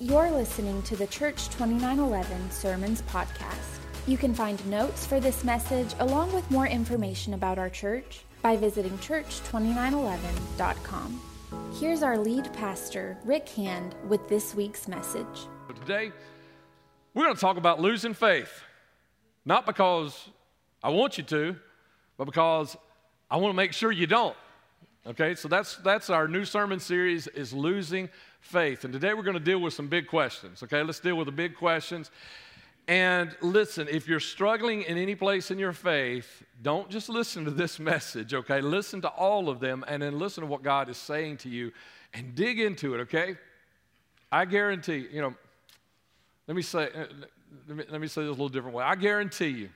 You're listening to the Church 2911 Sermons Podcast. You can find notes for this message along with more information about our church by visiting church2911.com. Here's our lead pastor, Rick Hand, with this week's message. Today, we're going to talk about losing faith. Not because I want you to, but because I want to make sure you don't. Okay, so that's that's our new sermon series is losing faith. And today we're going to deal with some big questions. Okay, let's deal with the big questions. And listen, if you're struggling in any place in your faith, don't just listen to this message, okay? Listen to all of them and then listen to what God is saying to you and dig into it, okay? I guarantee, you know, let me say, uh, let me, let me say this a little different way. I guarantee you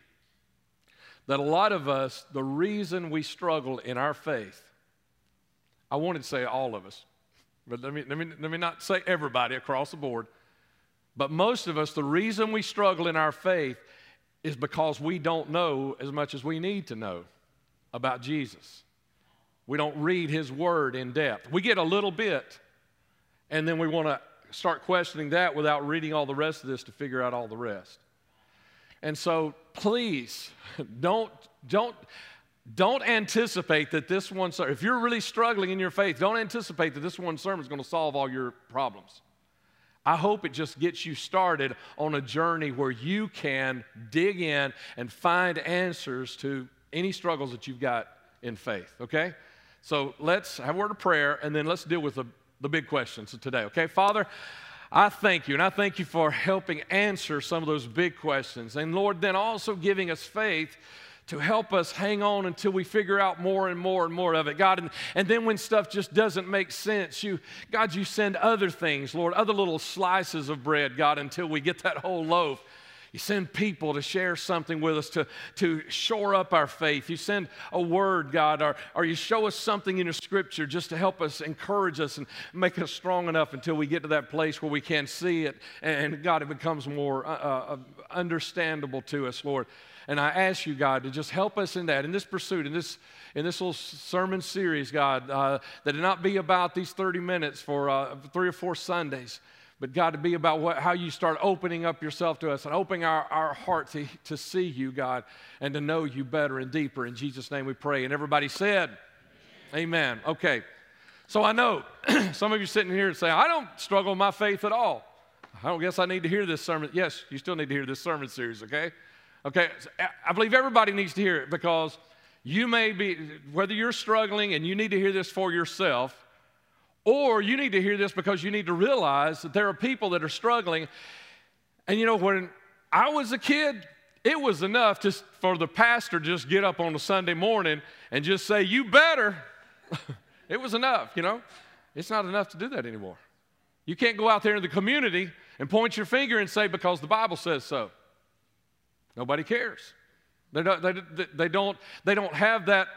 that a lot of us, the reason we struggle in our faith, I wanted to say all of us, but let me, let me, let me not say everybody across the board. But most of us, the reason we struggle in our faith is because we don't know as much as we need to know about Jesus. We don't read his word in depth. We get a little bit, and then we want to start questioning that without reading all the rest of this to figure out all the rest. And so please don't don't don't anticipate that this one if you're really struggling in your faith, don't anticipate that this one sermon is going to solve all your problems. I hope it just gets you started on a journey where you can dig in and find answers to any struggles that you've got in faith, okay? So let's have a word of prayer and then let's deal with the, the big questions of today, okay? Father, I thank you, and I thank you for helping answer some of those big questions. And Lord, then also giving us faith to help us hang on until we figure out more and more and more of it. God, and, and then when stuff just doesn't make sense, you, God, you send other things, Lord, other little slices of bread, God, until we get that whole loaf. You send people to share something with us to, to shore up our faith. You send a word, God, or, or you show us something in your scripture just to help us, encourage us, and make us strong enough until we get to that place where we can see it. And God, it becomes more uh, uh, understandable to us, Lord. And I ask you, God, to just help us in that, in this pursuit, in this, in this little sermon series, God, uh, that it not be about these 30 minutes for uh, three or four Sundays, but God, to be about what, how you start opening up yourself to us and opening our, our heart to, to see you, God, and to know you better and deeper. In Jesus' name we pray. And everybody said, Amen. Amen. Okay. So I know some of you sitting here and say, I don't struggle with my faith at all. I don't guess I need to hear this sermon. Yes, you still need to hear this sermon series, okay? Okay, eh, I believe everybody needs to hear it because you may be, whether you're struggling and you need to hear this for yourself, or you need to hear this because you need to realize that there are people that are struggling. And you know, when I was a kid, it was enough just for the pastor to just get up on a Sunday morning and just say, You better. it was enough, you know. It's not enough to do that anymore. You can't go out there in the community and point your finger and say, Because the Bible says so. Nobody cares. They don't, they, they, don't, they don't have that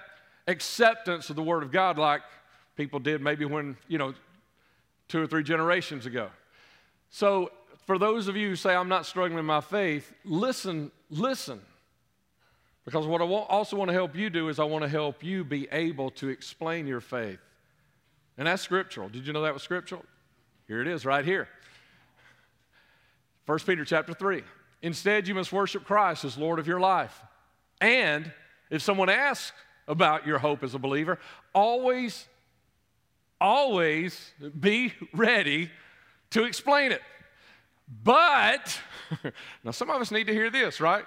acceptance of the Word of God like people did maybe when, you know, two or three generations ago. So, for those of you who say, I'm not struggling in my faith, listen, listen. Because what I also want to help you do is I want to help you be able to explain your faith. And that's scriptural. Did you know that was scriptural? Here it is right here. 1 Peter chapter 3. Instead, you must worship Christ as Lord of your life. And if someone asks about your hope as a believer, always, always be ready to explain it. But, now some of us need to hear this, right?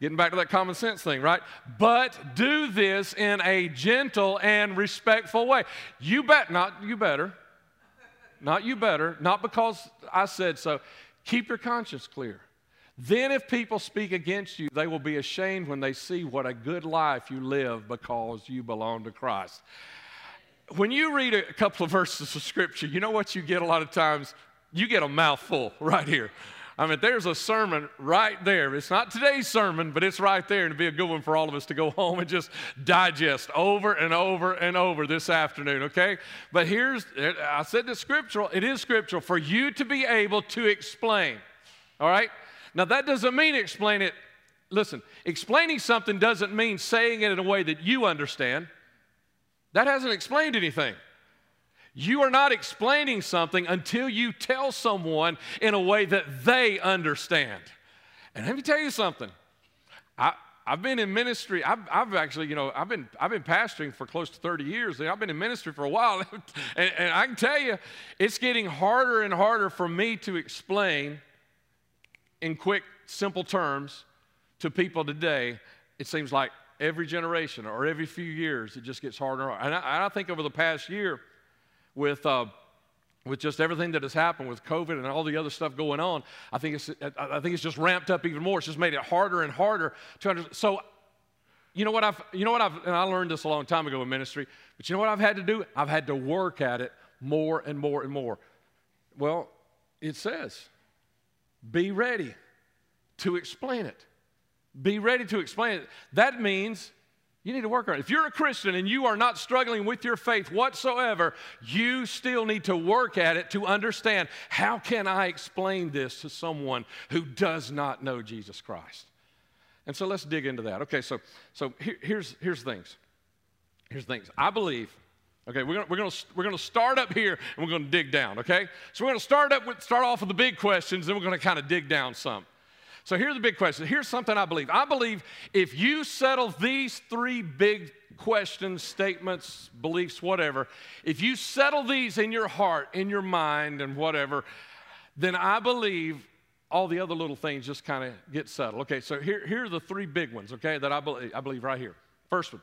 Getting back to that common sense thing, right? But do this in a gentle and respectful way. You bet, not you better, not you better, not because I said so. Keep your conscience clear. Then, if people speak against you, they will be ashamed when they see what a good life you live because you belong to Christ. When you read a couple of verses of Scripture, you know what you get a lot of times? You get a mouthful right here. I mean, there's a sermon right there. It's not today's sermon, but it's right there, and it'd be a good one for all of us to go home and just digest over and over and over this afternoon, okay? But here's, I said it's scriptural, it is scriptural for you to be able to explain, all right? Now, that doesn't mean explain it. Listen, explaining something doesn't mean saying it in a way that you understand. That hasn't explained anything. You are not explaining something until you tell someone in a way that they understand. And let me tell you something. I, I've been in ministry. I've, I've, actually, you know, I've been, I've been pastoring for close to 30 years. I've been in ministry for a while. and, and I can tell you, it's getting harder and harder for me to explain in quick, simple terms to people today. It seems like every generation or every few years, it just gets harder and harder. And I, I think over the past year, with, uh, with just everything that has happened with COVID and all the other stuff going on, I think it's, I think it's just ramped up even more. It's just made it harder and harder to understand. So, you know what I've, you know what I've, and I learned this a long time ago in ministry, but you know what I've had to do? I've had to work at it more and more and more. Well, it says, be ready to explain it. Be ready to explain it. That means you need to work on it. If you're a Christian and you are not struggling with your faith whatsoever, you still need to work at it to understand how can I explain this to someone who does not know Jesus Christ. And so let's dig into that. Okay, so so here, here's here's things. Here's things. I believe. Okay, we're gonna, we're gonna we're gonna start up here and we're gonna dig down. Okay, so we're gonna start up with start off with the big questions, then we're gonna kind of dig down some. So here's the big question. Here's something I believe. I believe if you settle these three big questions, statements, beliefs, whatever, if you settle these in your heart, in your mind, and whatever, then I believe all the other little things just kind of get settled. Okay, so here, here are the three big ones, okay, that I believe, I believe right here. First one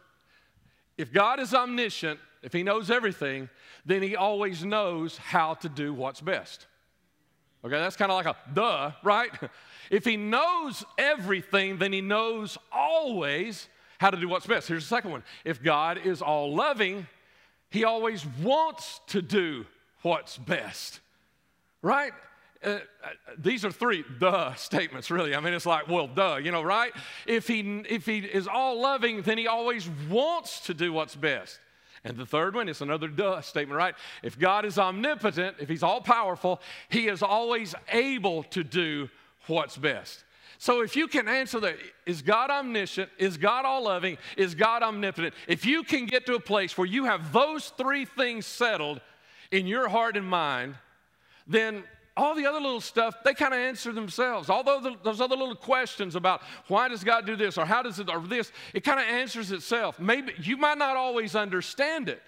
if God is omniscient, if He knows everything, then He always knows how to do what's best. Okay, that's kind of like a duh, right? If he knows everything, then he knows always how to do what's best. Here's the second one. If God is all loving, he always wants to do what's best, right? Uh, uh, these are three duh statements, really. I mean, it's like, well, duh, you know, right? If he, if he is all loving, then he always wants to do what's best. And the third one is another duh statement, right? If God is omnipotent, if he's all powerful, he is always able to do what's best. So if you can answer that, is God omniscient? Is God all loving? Is God omnipotent? If you can get to a place where you have those three things settled in your heart and mind, then all the other little stuff, they kind of answer themselves. Although the, those other little questions about why does God do this or how does it or this, it kind of answers itself. Maybe you might not always understand it.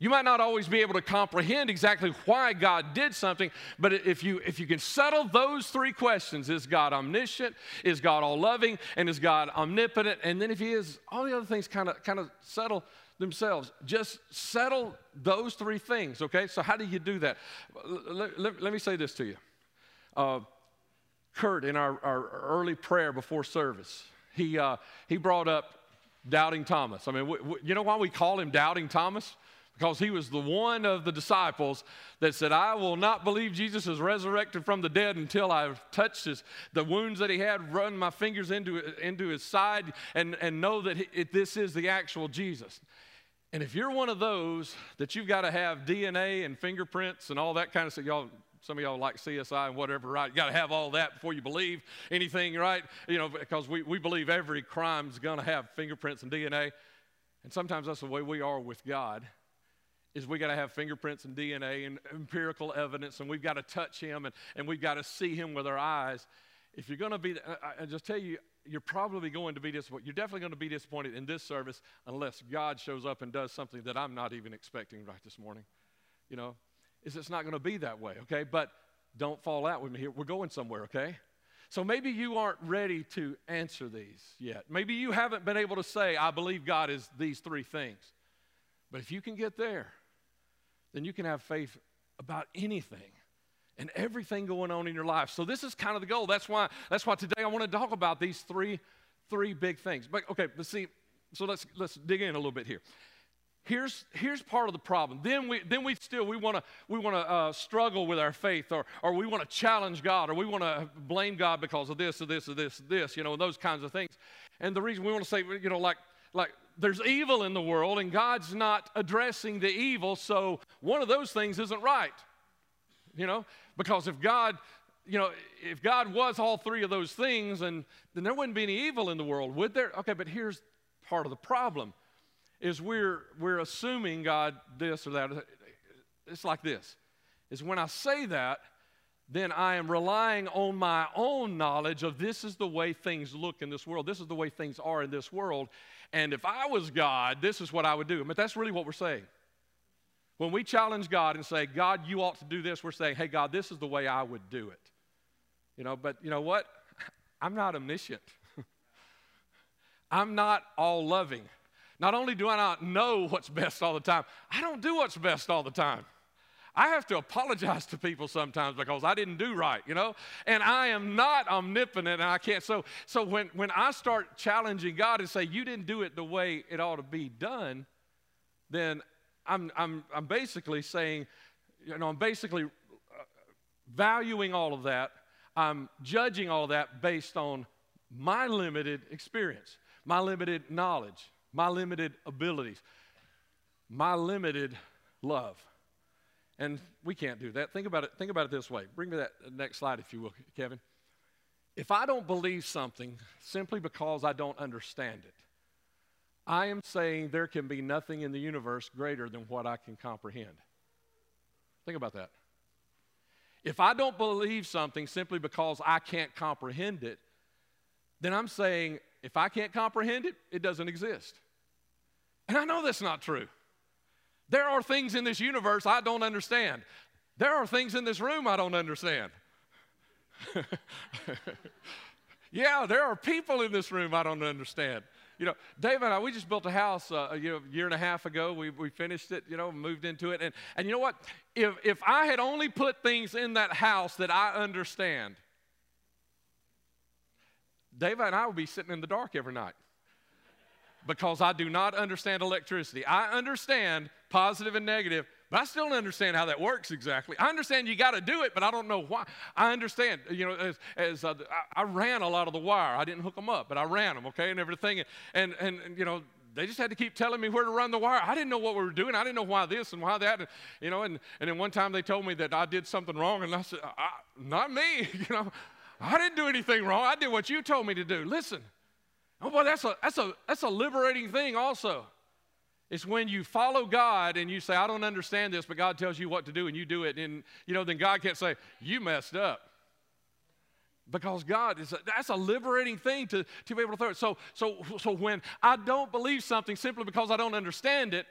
You might not always be able to comprehend exactly why God did something, but if you, if you can settle those three questions is God omniscient? Is God all loving? And is God omnipotent? And then if He is, all the other things kind of, kind of settle themselves. Just settle those three things, okay? So, how do you do that? Let, let, me say this to you. Uh, Kurt, in our, our early prayer before service, he, uh, he brought up Doubting Thomas. I mean, you know why we call him Doubting Thomas? Because he was the one of the disciples that said, I will not believe Jesus is resurrected from the dead until I've touched his, the wounds that he had, run my fingers into, into his side, and, and know that he, it, this is the actual Jesus. And if you're one of those that you've got to have DNA and fingerprints and all that kind of stuff, y'all, some of y'all like CSI and whatever, right? You got to have all that before you believe anything, right? You know, because we, we believe every crime's going to have fingerprints and DNA. And sometimes that's the way we are with God is we got to have fingerprints and DNA and empirical evidence, and we've got to touch him and, and we've got to see him with our eyes. If you're going to be, I, I just tell you, you're probably going to be disappointed. You're definitely going to be disappointed in this service unless God shows up and does something that I'm not even expecting right this morning. You know, is it's not going to be that way, okay? But don't fall out with me here. We're going somewhere, okay? So maybe you aren't ready to answer these yet. Maybe you haven't been able to say, I believe God is these three things. But if you can get there, then you can have faith about anything and everything going on in your life. So this is kind of the goal. That's why that's why today I want to talk about these three three big things. But okay, but see, so let's let's dig in a little bit here. Here's, here's part of the problem. Then we, then we still we want to we want to uh, struggle with our faith, or, or we want to challenge God, or we want to blame God because of this, or this, or this, or this, you know, those kinds of things. And the reason we want to say, you know, like like there's evil in the world and God's not addressing the evil, so one of those things isn't right. You know, because if God, you know, if God was all three of those things, and then there wouldn't be any evil in the world, would there? Okay, but here's part of the problem is we're we're assuming God this or that. it's like this is when I say that, then I am relying on my own knowledge of this is the way things look in this world. This is the way things are in this world. And if I was God, this is what I would do. But that's really what we're saying. When we challenge God and say, God, you ought to do this, we're saying, hey, God, this is the way I would do it. You know, but you know what? I'm not omniscient. I'm not all loving. Not only do I not know what's best all the time, I don't do what's best all the time. I have to apologize to people sometimes because I didn't do right, you know? And I am not omnipotent and I can't. So, so when, when I start challenging God and say, you didn't do it the way it ought to be done, then I'm, I'm, I'm basically saying, you know, I'm basically uh, valuing all of that. I'm judging all that based on my limited experience, my limited knowledge, my limited abilities, my limited love. And we can't do that. Think about it, think about it this way. Bring me that next slide, if you will, Kevin. If I don't believe something simply because I don't understand it, I am saying there can be nothing in the universe greater than what I can comprehend. Think about that. If I don't believe something simply because I can't comprehend it, then I'm saying if I can't comprehend it, it doesn't exist. And I know that's not true. There are things in this universe I don't understand. There are things in this room I don't understand. yeah, there are people in this room I don't understand. You know, Dave and I, we just built a house uh, a year, year and a half ago. We, we finished it, you know, moved into it. And, and you know what? If, if I had only put things in that house that I understand, Dave and I would be sitting in the dark every night because I do not understand electricity. I understand positive and negative, but I still don't understand how that works exactly. I understand you got to do it, but I don't know why. I understand, you know, as, as uh, I, ran a lot of the wire. I didn't hook them up, but I ran them, okay, and everything. And, and, and, you know, they just had to keep telling me where to run the wire. I didn't know what we were doing. I didn't know why this and why that. And, you know, and, and then one time they told me that I did something wrong, and I said, I, not me. you know, I didn't do anything wrong. I did what you told me to do. Listen. Oh, boy, that's a, that's, a, that's a liberating thing, also. It's when you follow God and you say, I don't understand this, but God tells you what to do and you do it. And, you know, then God can't say, You messed up. Because God is, a, that's a liberating thing to, to be able to throw it. So, so, so when I don't believe something simply because I don't understand it,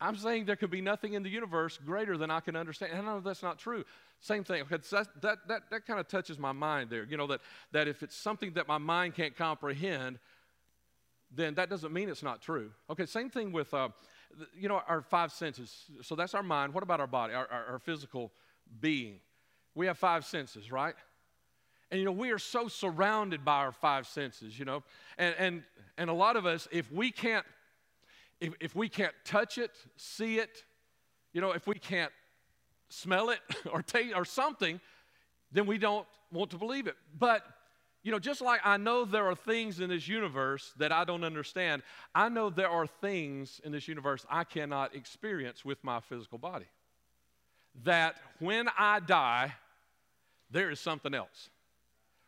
I'm saying there could be nothing in the universe greater than I can understand. And I know that's not true. Same thing. That, that, that, that kind of touches my mind there. You know, that, that if it's something that my mind can't comprehend, then that doesn't mean it's not true. Okay, same thing with, uh, you know, our five senses. So that's our mind. What about our body, our, our, our physical being? We have five senses, right? And you know, we are so surrounded by our five senses, you know. And and and a lot of us, if we can't, if, if we can't touch it, see it, you know, if we can't smell it or taste or something, then we don't want to believe it. But you know, just like I know there are things in this universe that I don't understand, I know there are things in this universe I cannot experience with my physical body. That when I die, there is something else.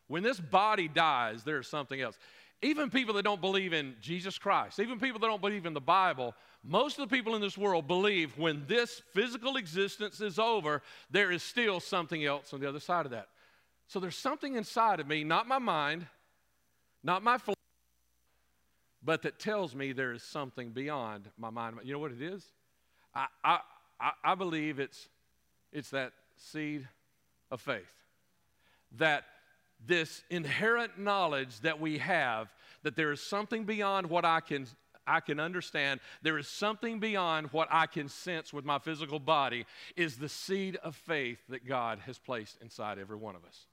When this body dies, there is something else. Even people that don't believe in Jesus Christ, even people that don't believe in the Bible, most of the people in this world believe when this physical existence is over, there is still something else on the other side of that. So there's something inside of me, not my mind, not my flesh, but that tells me there is something beyond my mind. You know what it is? I, I, I believe it's, it's that seed of faith. That this inherent knowledge that we have that there is something beyond what I can I can understand, there is something beyond what I can sense with my physical body, is the seed of faith that God has placed inside every one of us.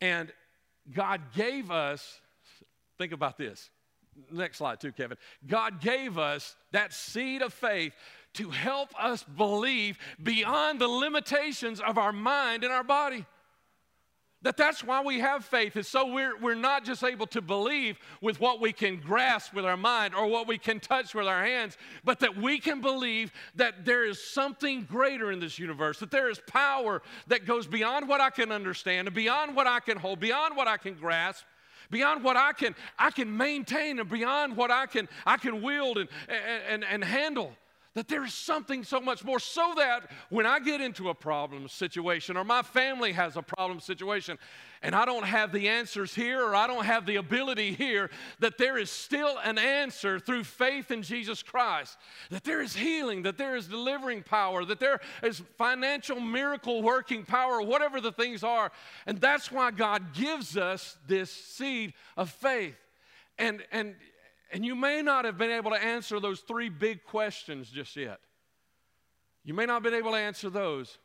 And God gave us, think about this. Next slide, too, Kevin. God gave us that seed of faith to help us believe beyond the limitations of our mind and our body. That that's why we have faith, is so we're, we're not just able to believe with what we can grasp with our mind or what we can touch with our hands, but that we can believe that there is something greater in this universe, that there is power that goes beyond what I can understand and beyond what I can hold, beyond what I can grasp, beyond what I can, I can maintain and beyond what I can, I can wield and, and, and handle. That there is something so much more, so that when I get into a problem situation or my family has a problem situation and I don't have the answers here or I don't have the ability here, that there is still an answer through faith in Jesus Christ, that there is healing, that there is delivering power, that there is financial miracle working power, whatever the things are. And that's why God gives us this seed of faith. And, and and you may not have been able to answer those three big questions just yet. You may not have been able to answer those.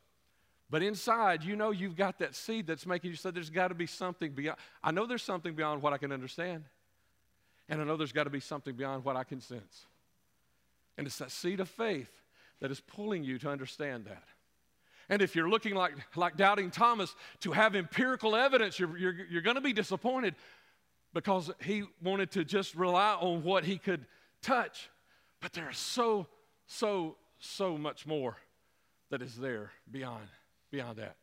But inside, you know you've got that seed that's making you say there's got to be something beyond. I know there's something beyond what I can understand. And I know there's got to be something beyond what I can sense. And it's that seed of faith that is pulling you to understand that. And if you're looking like, like doubting Thomas to have empirical evidence, you're, you're, you're going to be disappointed because he wanted to just rely on what he could touch. But there's so, so, so much more that is there beyond, beyond that.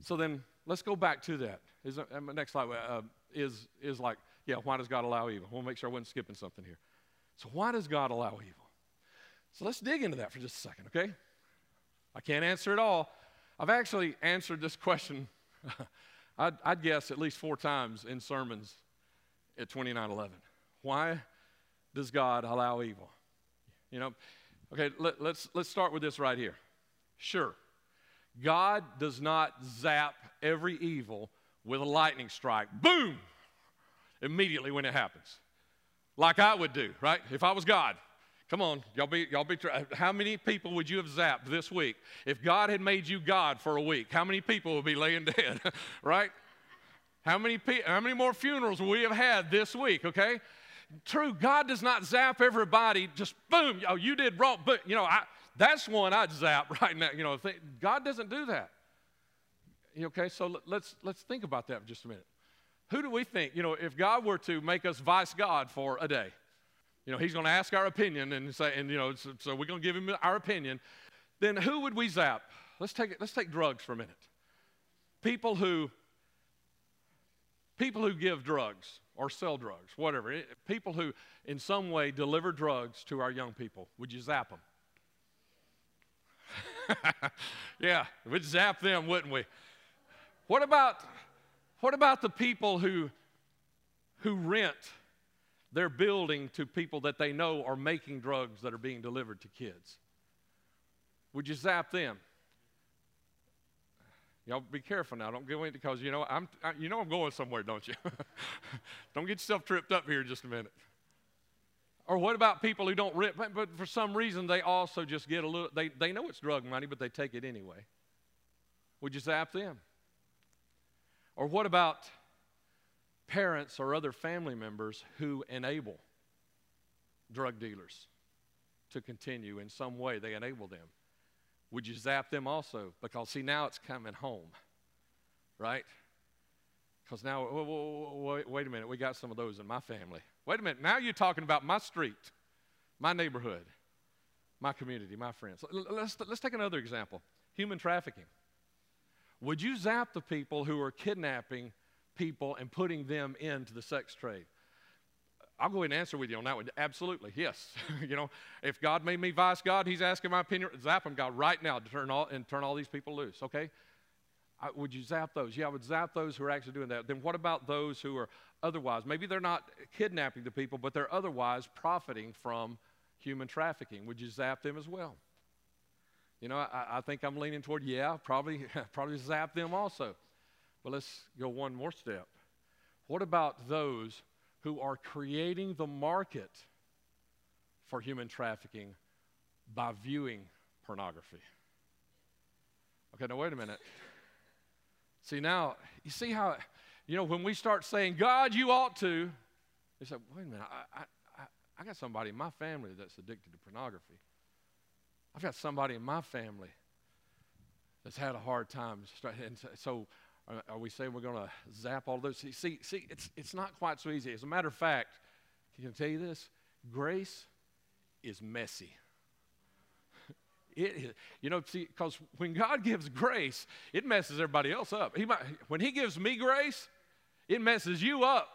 So then let's go back to that. Is, uh, next slide uh, is, is like, yeah, why does God allow evil? We'll make sure I wasn't skipping something here. So, why does God allow evil? So, let's dig into that for just a second, okay? I can't answer it all. I've actually answered this question, I'd, I'd guess, at least four times in sermons at 2911. Why does God allow evil? You know, okay, let, let's, let's start with this right here. Sure, God does not zap every evil with a lightning strike, boom, immediately when it happens. Like I would do, right? If I was God. Come on, y'all be, y'all be, how many people would you have zapped this week? If God had made you God for a week, how many people would be laying dead, right? How many, how many more funerals we have had this week, okay? True, God does not zap everybody, just boom, oh, you did wrong. But, you know, I, that's one I'd zap right now. You know, God doesn't do that. Okay, so let's, let's think about that for just a minute. Who do we think, you know, if God were to make us vice God for a day, you know, he's going to ask our opinion and say, and, you know, so, so we're going to give him our opinion, then who would we zap? Let's take, let's take drugs for a minute. People who people who give drugs or sell drugs, whatever, people who in some way deliver drugs to our young people, would you zap them? yeah, we'd zap them, wouldn't we? What about, what about the people who, who rent their building to people that they know are making drugs that are being delivered to kids? Would you zap them? Y'all be careful now. Don't go into because you know I'm I, you know I'm going somewhere, don't you? don't get yourself tripped up here in just a minute. Or what about people who don't rip, but, but for some reason they also just get a little, they, they know it's drug money, but they take it anyway. Would you zap them? Or what about parents or other family members who enable drug dealers to continue in some way? They enable them. Would you zap them also? Because, see, now it's coming home, right? Because now, wait, wait a minute, we got some of those in my family. Wait a minute, now you're talking about my street, my neighborhood, my community, my friends. Let's, let's take another example human trafficking. Would you zap the people who are kidnapping people and putting them into the sex trade? I'll go ahead and answer with you on that one. Absolutely, yes. you know, if God made me vice God, He's asking my opinion. Zap him, God, right now to turn all and turn all these people loose. Okay. I, would you zap those? Yeah, I would zap those who are actually doing that. Then what about those who are otherwise? Maybe they're not kidnapping the people, but they're otherwise profiting from human trafficking. Would you zap them as well? You know, I, I think I'm leaning toward yeah, probably probably zap them also. But let's go one more step. What about those? Who are creating the market for human trafficking by viewing pornography. Okay, now wait a minute. See, now, you see how, you know, when we start saying, God, you ought to, they say, wait a minute, I, I, I got somebody in my family that's addicted to pornography. I've got somebody in my family that's had a hard time. And so are, we saying we're going to zap all those? See, see, see, it's, it's not quite so easy. As a matter of fact, can I tell you this? Grace is messy. It is, you know, see, because when God gives grace, it messes everybody else up. He might, when He gives me grace, it messes you up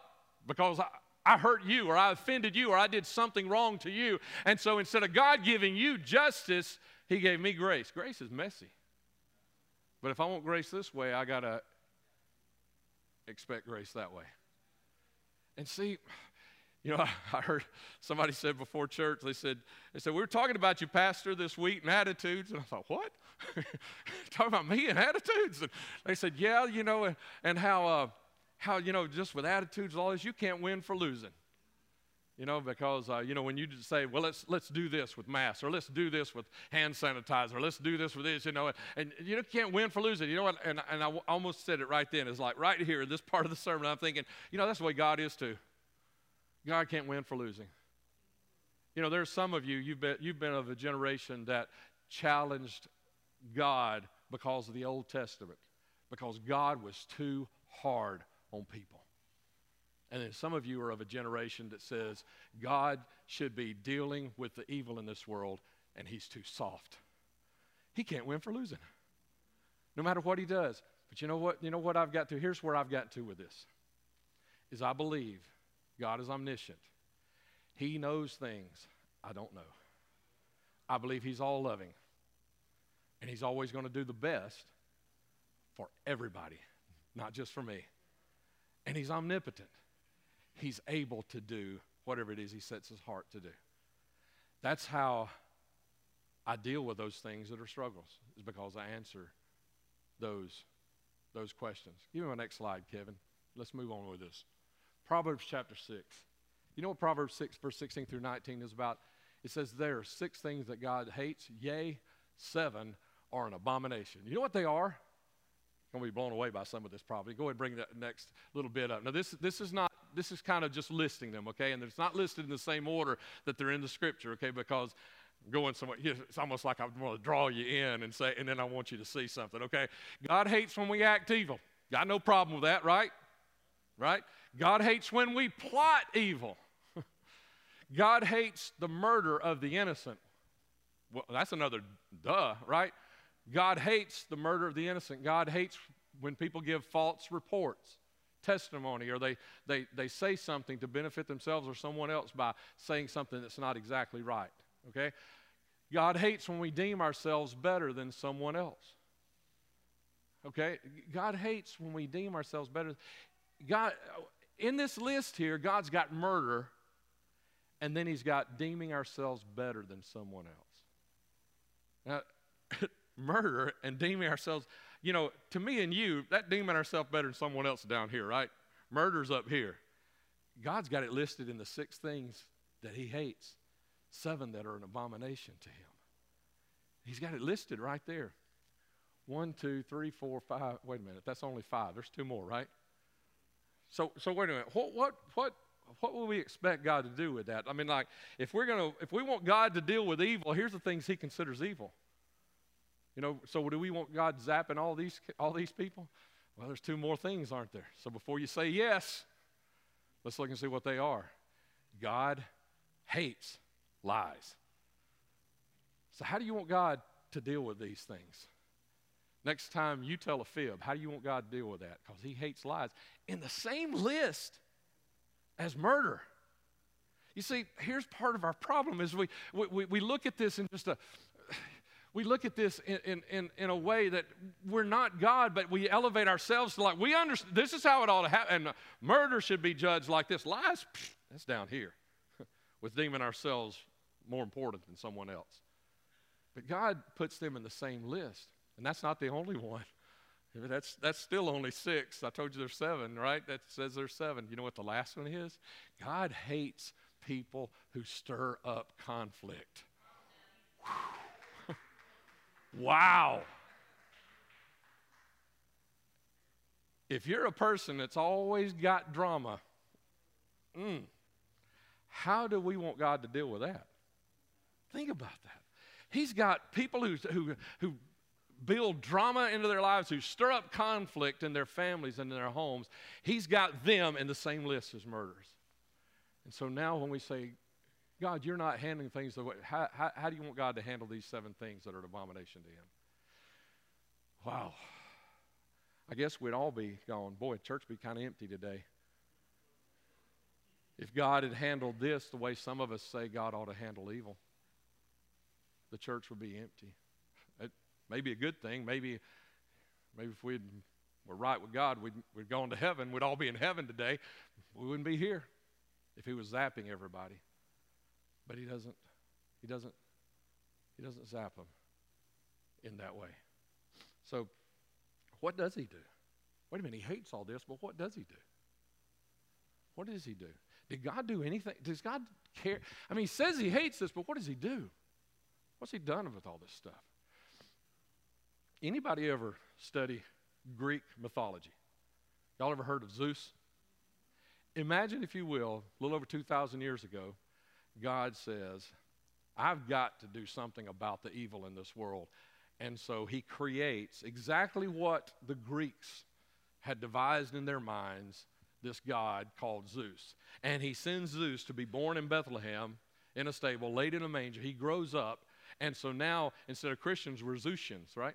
because I, I hurt you or I offended you or I did something wrong to you. And so instead of God giving you justice, He gave me grace. Grace is messy. But if I want grace this way, I got to expect grace that way. And see, you know, I heard somebody said before church, they said, they said, we were talking about you, Pastor, this week and attitudes. And I thought, what? talking about me and attitudes? And they said, yeah, you know, and, and how, uh, how, you know, just with attitudes, all this, you can't win for losing. You know, because, uh, you know, when you say, well, let's, let's do this with masks, or let's do this with hand sanitizer, or let's do this with this, you know, and, and you know, can't win for losing. You know what? And, and I w- almost said it right then. It's like right here this part of the sermon, I'm thinking, you know, that's the way God is too. God can't win for losing. You know, there's some of you, you've been, you've been of a generation that challenged God because of the Old Testament, because God was too hard on people. And then some of you are of a generation that says God should be dealing with the evil in this world and he's too soft. He can't win for losing. No matter what he does. But you know what? You know what I've got to? Here's where I've got to with this. Is I believe God is omniscient. He knows things I don't know. I believe he's all loving. And he's always going to do the best for everybody, not just for me. And he's omnipotent he's able to do whatever it is he sets his heart to do. That's how I deal with those things that are struggles, is because I answer those, those questions. Give me my next slide, Kevin. Let's move on with this. Proverbs chapter 6. You know what Proverbs 6, verse 16 through 19 is about? It says there are six things that God hates, yea, seven are an abomination. You know what they are? going to be blown away by some of this probably. Go ahead and bring that next little bit up. Now, this, this is not, this is kind of just listing them, okay? And it's not listed in the same order that they're in the scripture, okay? Because going somewhere, it's almost like I want to draw you in and say, and then I want you to see something, okay? God hates when we act evil. Got no problem with that, right? Right? God hates when we plot evil. God hates the murder of the innocent. Well, that's another duh, right? God hates the murder of the innocent. God hates when people give false reports, testimony, or they, they, they say something to benefit themselves or someone else by saying something that's not exactly right. Okay? God hates when we deem ourselves better than someone else. Okay? God hates when we deem ourselves better. God, in this list here, God's got murder, and then He's got deeming ourselves better than someone else. Now, murder and deeming ourselves, you know, to me and you, that deeming ourselves better than someone else down here, right? Murder's up here. God's got it listed in the six things that he hates, seven that are an abomination to him. He's got it listed right there. One, two, three, four, five. Wait a minute, that's only five. There's two more, right? So, so wait a minute. What, what, what, what will we expect God to do with that? I mean, like, if we're gonna, if we want God to deal with evil, here's the things He considers evil. You know, so do we want God zapping all these, all these people? Well, there's two more things, aren't there? So before you say yes, let's look and see what they are. God hates lies. So, how do you want God to deal with these things? Next time you tell a fib, how do you want God to deal with that? Because He hates lies. In the same list as murder. You see, here's part of our problem is we, we, we look at this in just a, we look at this in, in, in, a way that we're not God, but we elevate ourselves to like, we understand, this is how it ought to happen. And uh, murder should be judged like this. Lies, psh, that's down here, with deeming ourselves more important than someone else. But God puts them in the same list, and that's not the only one. That's, that's still only six. I told you there's seven, right? That says there's seven. You know what the last one is? God hates people who stir up conflict. Whew. Wow. If you're a person that's always got drama, mm, how do we want God to deal with that? Think about that. He's got people who, who, who build drama into their lives, who stir up conflict in their families and in their homes. He's got them in the same list as murderers. And so now when we say, God, you're not handling things the way, how, how, how do you want God to handle these seven things that are an abomination to Him? Wow. I guess we'd all be going, boy, church be kind of empty today. if God had handled this the way some of us say God ought to handle evil, the church would be empty. It may be a good thing. Maybe, maybe if we were right with God, we'd, we'd gone to heaven. We'd all be in heaven today. We wouldn't be here if He was zapping everybody. But He doesn't. He doesn't. He doesn't zap them in that way. So, what does He do? Wait a minute. He hates all this, but what does He do? What does He do? Did God do anything? Does God care? I mean, He says He hates this, but what does He do? What's He done with all this stuff? Anybody ever study Greek mythology? Y'all ever heard of Zeus? Imagine, if you will, a little over 2,000 years ago, God says, I've got to do something about the evil in this world. And so he creates exactly what the Greeks had devised in their minds this God called Zeus. And he sends Zeus to be born in Bethlehem in a stable, laid in a manger. He grows up. And so now, instead of Christians, we're Zeusians, right?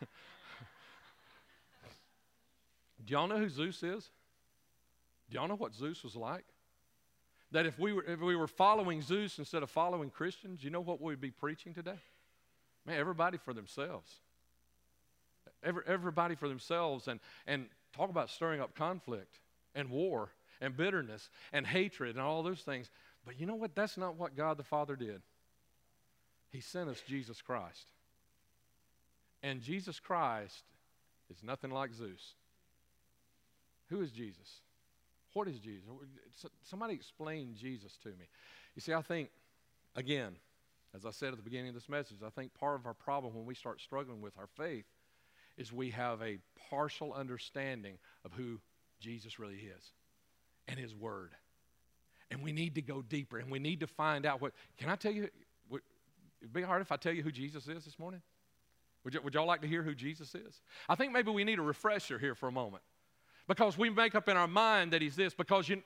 Do y'all know who Zeus is? Do y'all know what Zeus was like? That if we were, if we were following Zeus instead of following Christians, you know what we'd be preaching today? Man, everybody for themselves. Every, everybody for themselves. And, and talk about stirring up conflict and war and bitterness and hatred and all those things. But you know what? That's not what God the Father did. He sent us Jesus Christ. And Jesus Christ is nothing like Zeus. Who is Jesus? What is Jesus? Somebody explain Jesus to me. You see, I think, again, as I said at the beginning of this message, I think part of our problem when we start struggling with our faith is we have a partial understanding of who Jesus really is and His Word. And we need to go deeper and we need to find out what. Can I tell you? Would, it'd be hard if I tell you who Jesus is this morning. Would, would y'all like to hear who Jesus is? I think maybe we need a refresher here for a moment because we make up in our mind that he's this because you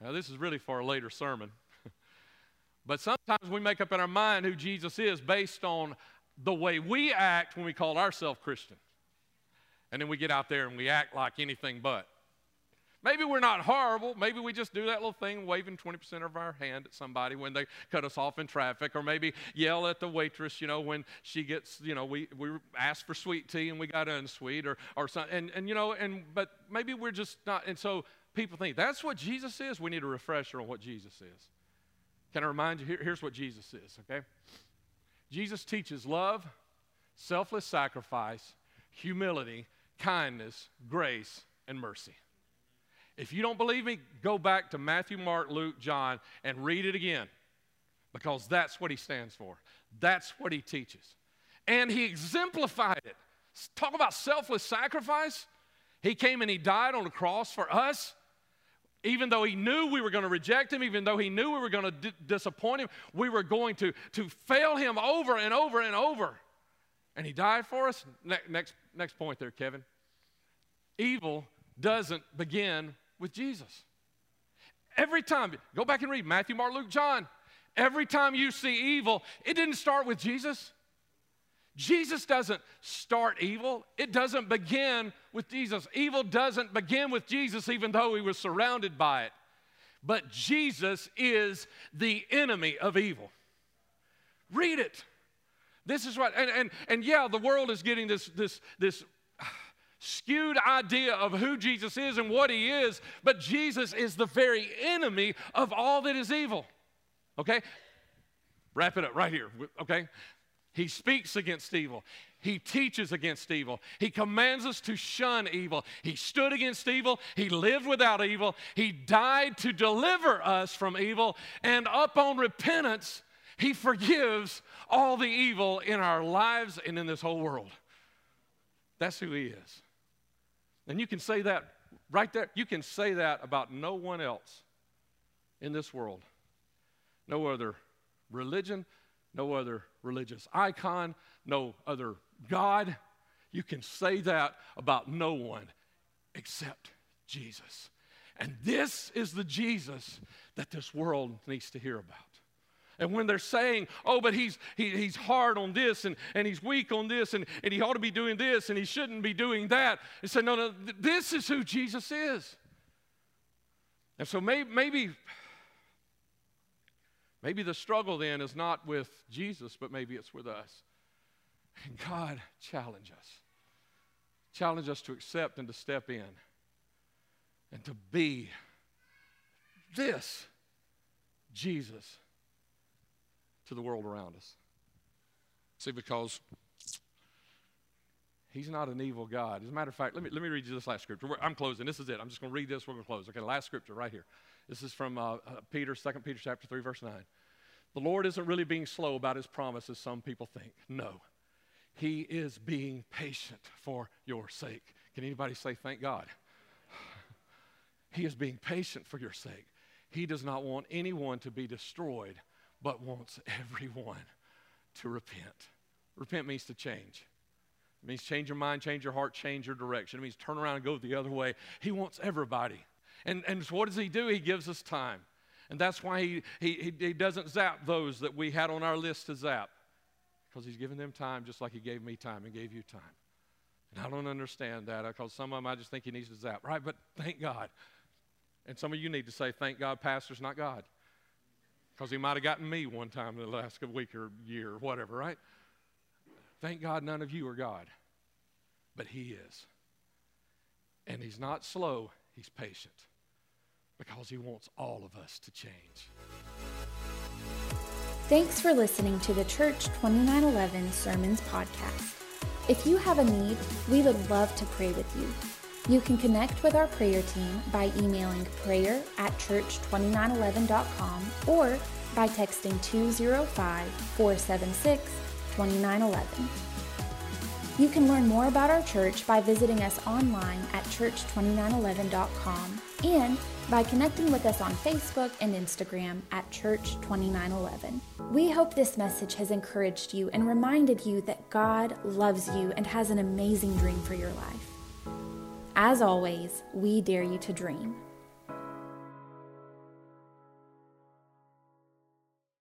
now this is really for a later sermon. But sometimes we make up in our mind who jesus is based on the way we act when we call ourselves christian and then we get out there and we act like anything but maybe we're not horrible. Maybe we just do that little thing waving 20% of our hand at somebody when they cut us off in traffic or maybe yell at the waitress you know when she gets you know we, we asked for sweet tea and we got unsweet or, or something and, and you know and but maybe we're just not and so people think that's what jesus is? We need a refresher on what jesus is. Can i remind you? Here, here's what jesus is okay? Jesus teaches love selfless sacrifice humility kindness grace and mercy if you don't believe me, go back to Matthew, Mark, Luke, John, and read it again because that's what he stands for. That's what he teaches. And he exemplified it. Talk about selfless sacrifice. He came and he died on the cross for us. Even though he knew we were going to reject him, even though he knew we were going to d- disappoint him, we were going to, to fail him over and over and over. And he died for us. Ne- next, next point there, Kevin. Evil doesn't begin with Jesus. Every time, go back and read Matthew, Mark, Luke, John. Every time you see evil, it didn't start with Jesus. Jesus doesn't start evil. It doesn't begin with Jesus. Evil doesn't begin with Jesus, even though he was surrounded by it. But Jesus is the enemy of evil. Read it. This is what, and, and, and yeah, the world is getting this, this, this skewed idea of who Jesus is and what he is, but Jesus is the very enemy of all that is evil. Okay? Wrap it up right here. Okay? He speaks against evil. He teaches against evil. He commands us to shun evil. He stood against evil. He lived without evil. He died to deliver us from evil. And upon repentance, He forgives all the evil in our lives and in this whole world. That's who He is. And you can say that right there. You can say that about no one else in this world. No other religion, no other religious icon, no other God. You can say that about no one except Jesus. And this is the Jesus that this world needs to hear about. And when they're saying, oh, but he's, he, he's hard on this and, and he's weak on this and, and he ought to be doing this and he shouldn't be doing that, and say, no, no, th- this is who Jesus is. And so maybe, maybe, maybe the struggle then is not with Jesus, but maybe it's with us. And God challenge us. Challenge us to accept and to step in and to be this Jesus to the world around us. See, because He's not an evil God. As a matter of fact, let me, let me read you this last scripture. I'm closing. This is it. I'm just going to read this. We're going to close. Okay, last scripture right here. This is from uh, uh, Peter, 2 Peter chapter 3, verse 9. The Lord isn't really being slow about his promise as some people think. No. He is being patient for your sake. Can anybody say thank God? He is being patient for your sake. He does not want anyone to be destroyed, but wants everyone to repent. Repent means to change. It means change your mind, change your heart, change your direction. It means turn around and go the other way. He wants everybody. And, and so what does he do? He gives us time. And that's why he, he, he doesn't zap those that we had on our list to zap. Because he's giving them time just like he gave me time and gave you time. And I don't understand that because some of them I just think he needs to zap, right? But thank God. And some of you need to say, thank God, pastors, not God. Because he might have gotten me one time in the last week or year or whatever, right? Thank God none of you are God, but He is. And He's not slow, He's patient because He wants all of us to change. Thanks for listening to the Church 2911 Sermons Podcast. If you have a need, we would love to pray with you. You can connect with our prayer team by emailing prayer at church2911.com or by texting 205 476 2911. You can learn more about our church by visiting us online at church2911.com and by connecting with us on Facebook and Instagram at Church2911. We hope this message has encouraged you and reminded you that God loves you and has an amazing dream for your life. As always, we dare you to dream.